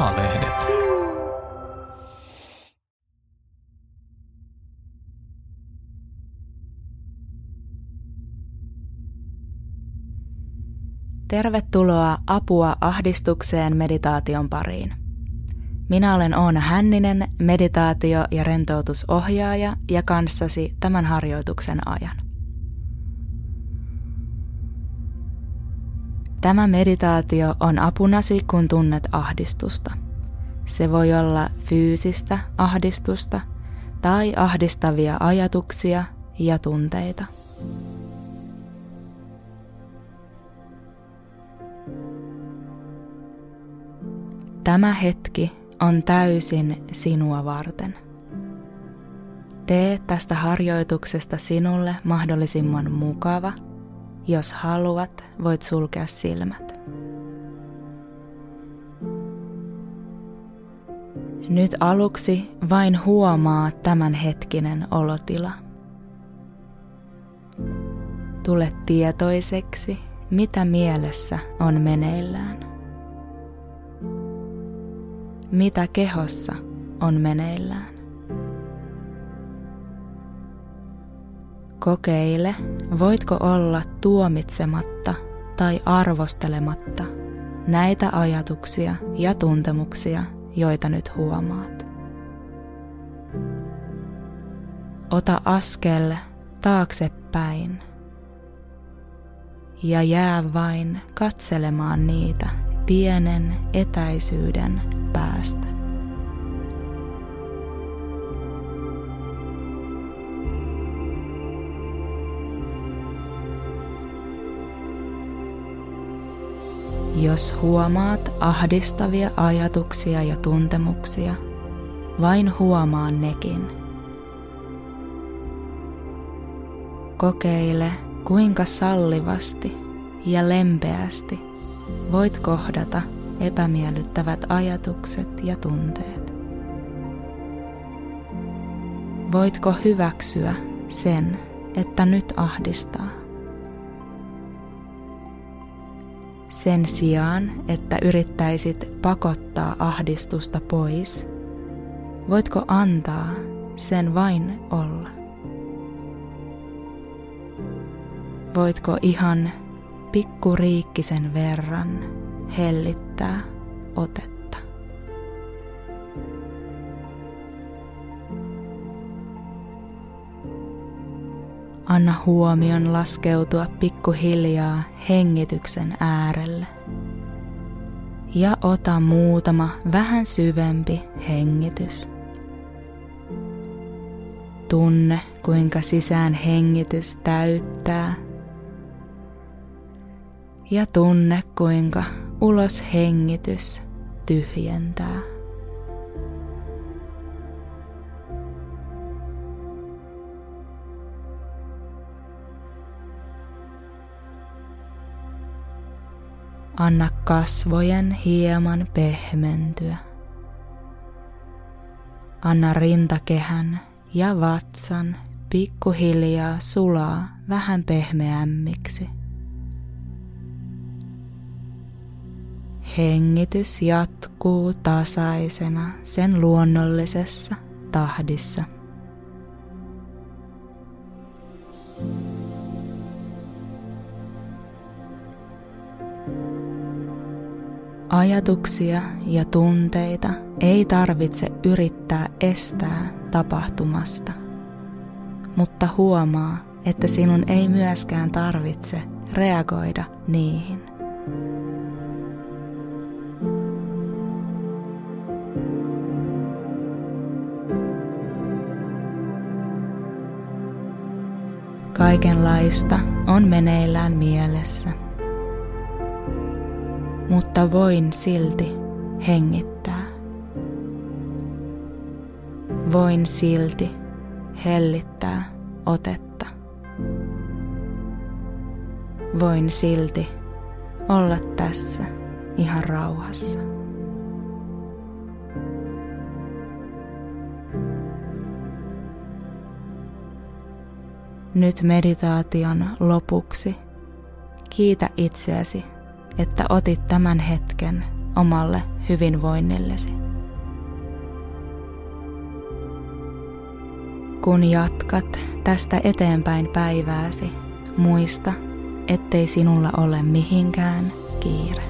A-lehdet. Tervetuloa Apua ahdistukseen meditaation pariin. Minä olen Oona Hänninen, meditaatio- ja rentoutusohjaaja ja kanssasi tämän harjoituksen ajan. Tämä meditaatio on apunasi, kun tunnet ahdistusta. Se voi olla fyysistä ahdistusta tai ahdistavia ajatuksia ja tunteita. Tämä hetki on täysin sinua varten. Tee tästä harjoituksesta sinulle mahdollisimman mukava. Jos haluat, voit sulkea silmät. Nyt aluksi vain huomaa tämän hetkinen olotila. Tule tietoiseksi, mitä mielessä on meneillään mitä kehossa on meneillään. Kokeile, voitko olla tuomitsematta tai arvostelematta näitä ajatuksia ja tuntemuksia, joita nyt huomaat. Ota askel taaksepäin ja jää vain katselemaan niitä pienen etäisyyden päästä. Jos huomaat ahdistavia ajatuksia ja tuntemuksia, vain huomaa nekin. Kokeile, kuinka sallivasti ja lempeästi voit kohdata epämiellyttävät ajatukset ja tunteet. Voitko hyväksyä sen, että nyt ahdistaa? Sen sijaan, että yrittäisit pakottaa ahdistusta pois, voitko antaa sen vain olla? Voitko ihan pikkuriikkisen verran hellittää otetta. Anna huomion laskeutua pikkuhiljaa hengityksen äärelle. Ja ota muutama vähän syvempi hengitys. Tunne, kuinka sisään hengitys täyttää. Ja tunne, kuinka ulos hengitys tyhjentää. Anna kasvojen hieman pehmentyä. Anna rintakehän ja vatsan pikkuhiljaa sulaa vähän pehmeämmiksi. Hengitys jatkuu tasaisena sen luonnollisessa tahdissa. Ajatuksia ja tunteita ei tarvitse yrittää estää tapahtumasta, mutta huomaa, että sinun ei myöskään tarvitse reagoida niihin. Kaikenlaista on meneillään mielessä, mutta voin silti hengittää. Voin silti hellittää otetta. Voin silti olla tässä ihan rauhassa. Nyt meditaation lopuksi kiitä itseäsi, että otit tämän hetken omalle hyvinvoinnillesi. Kun jatkat tästä eteenpäin päivääsi, muista, ettei sinulla ole mihinkään kiire.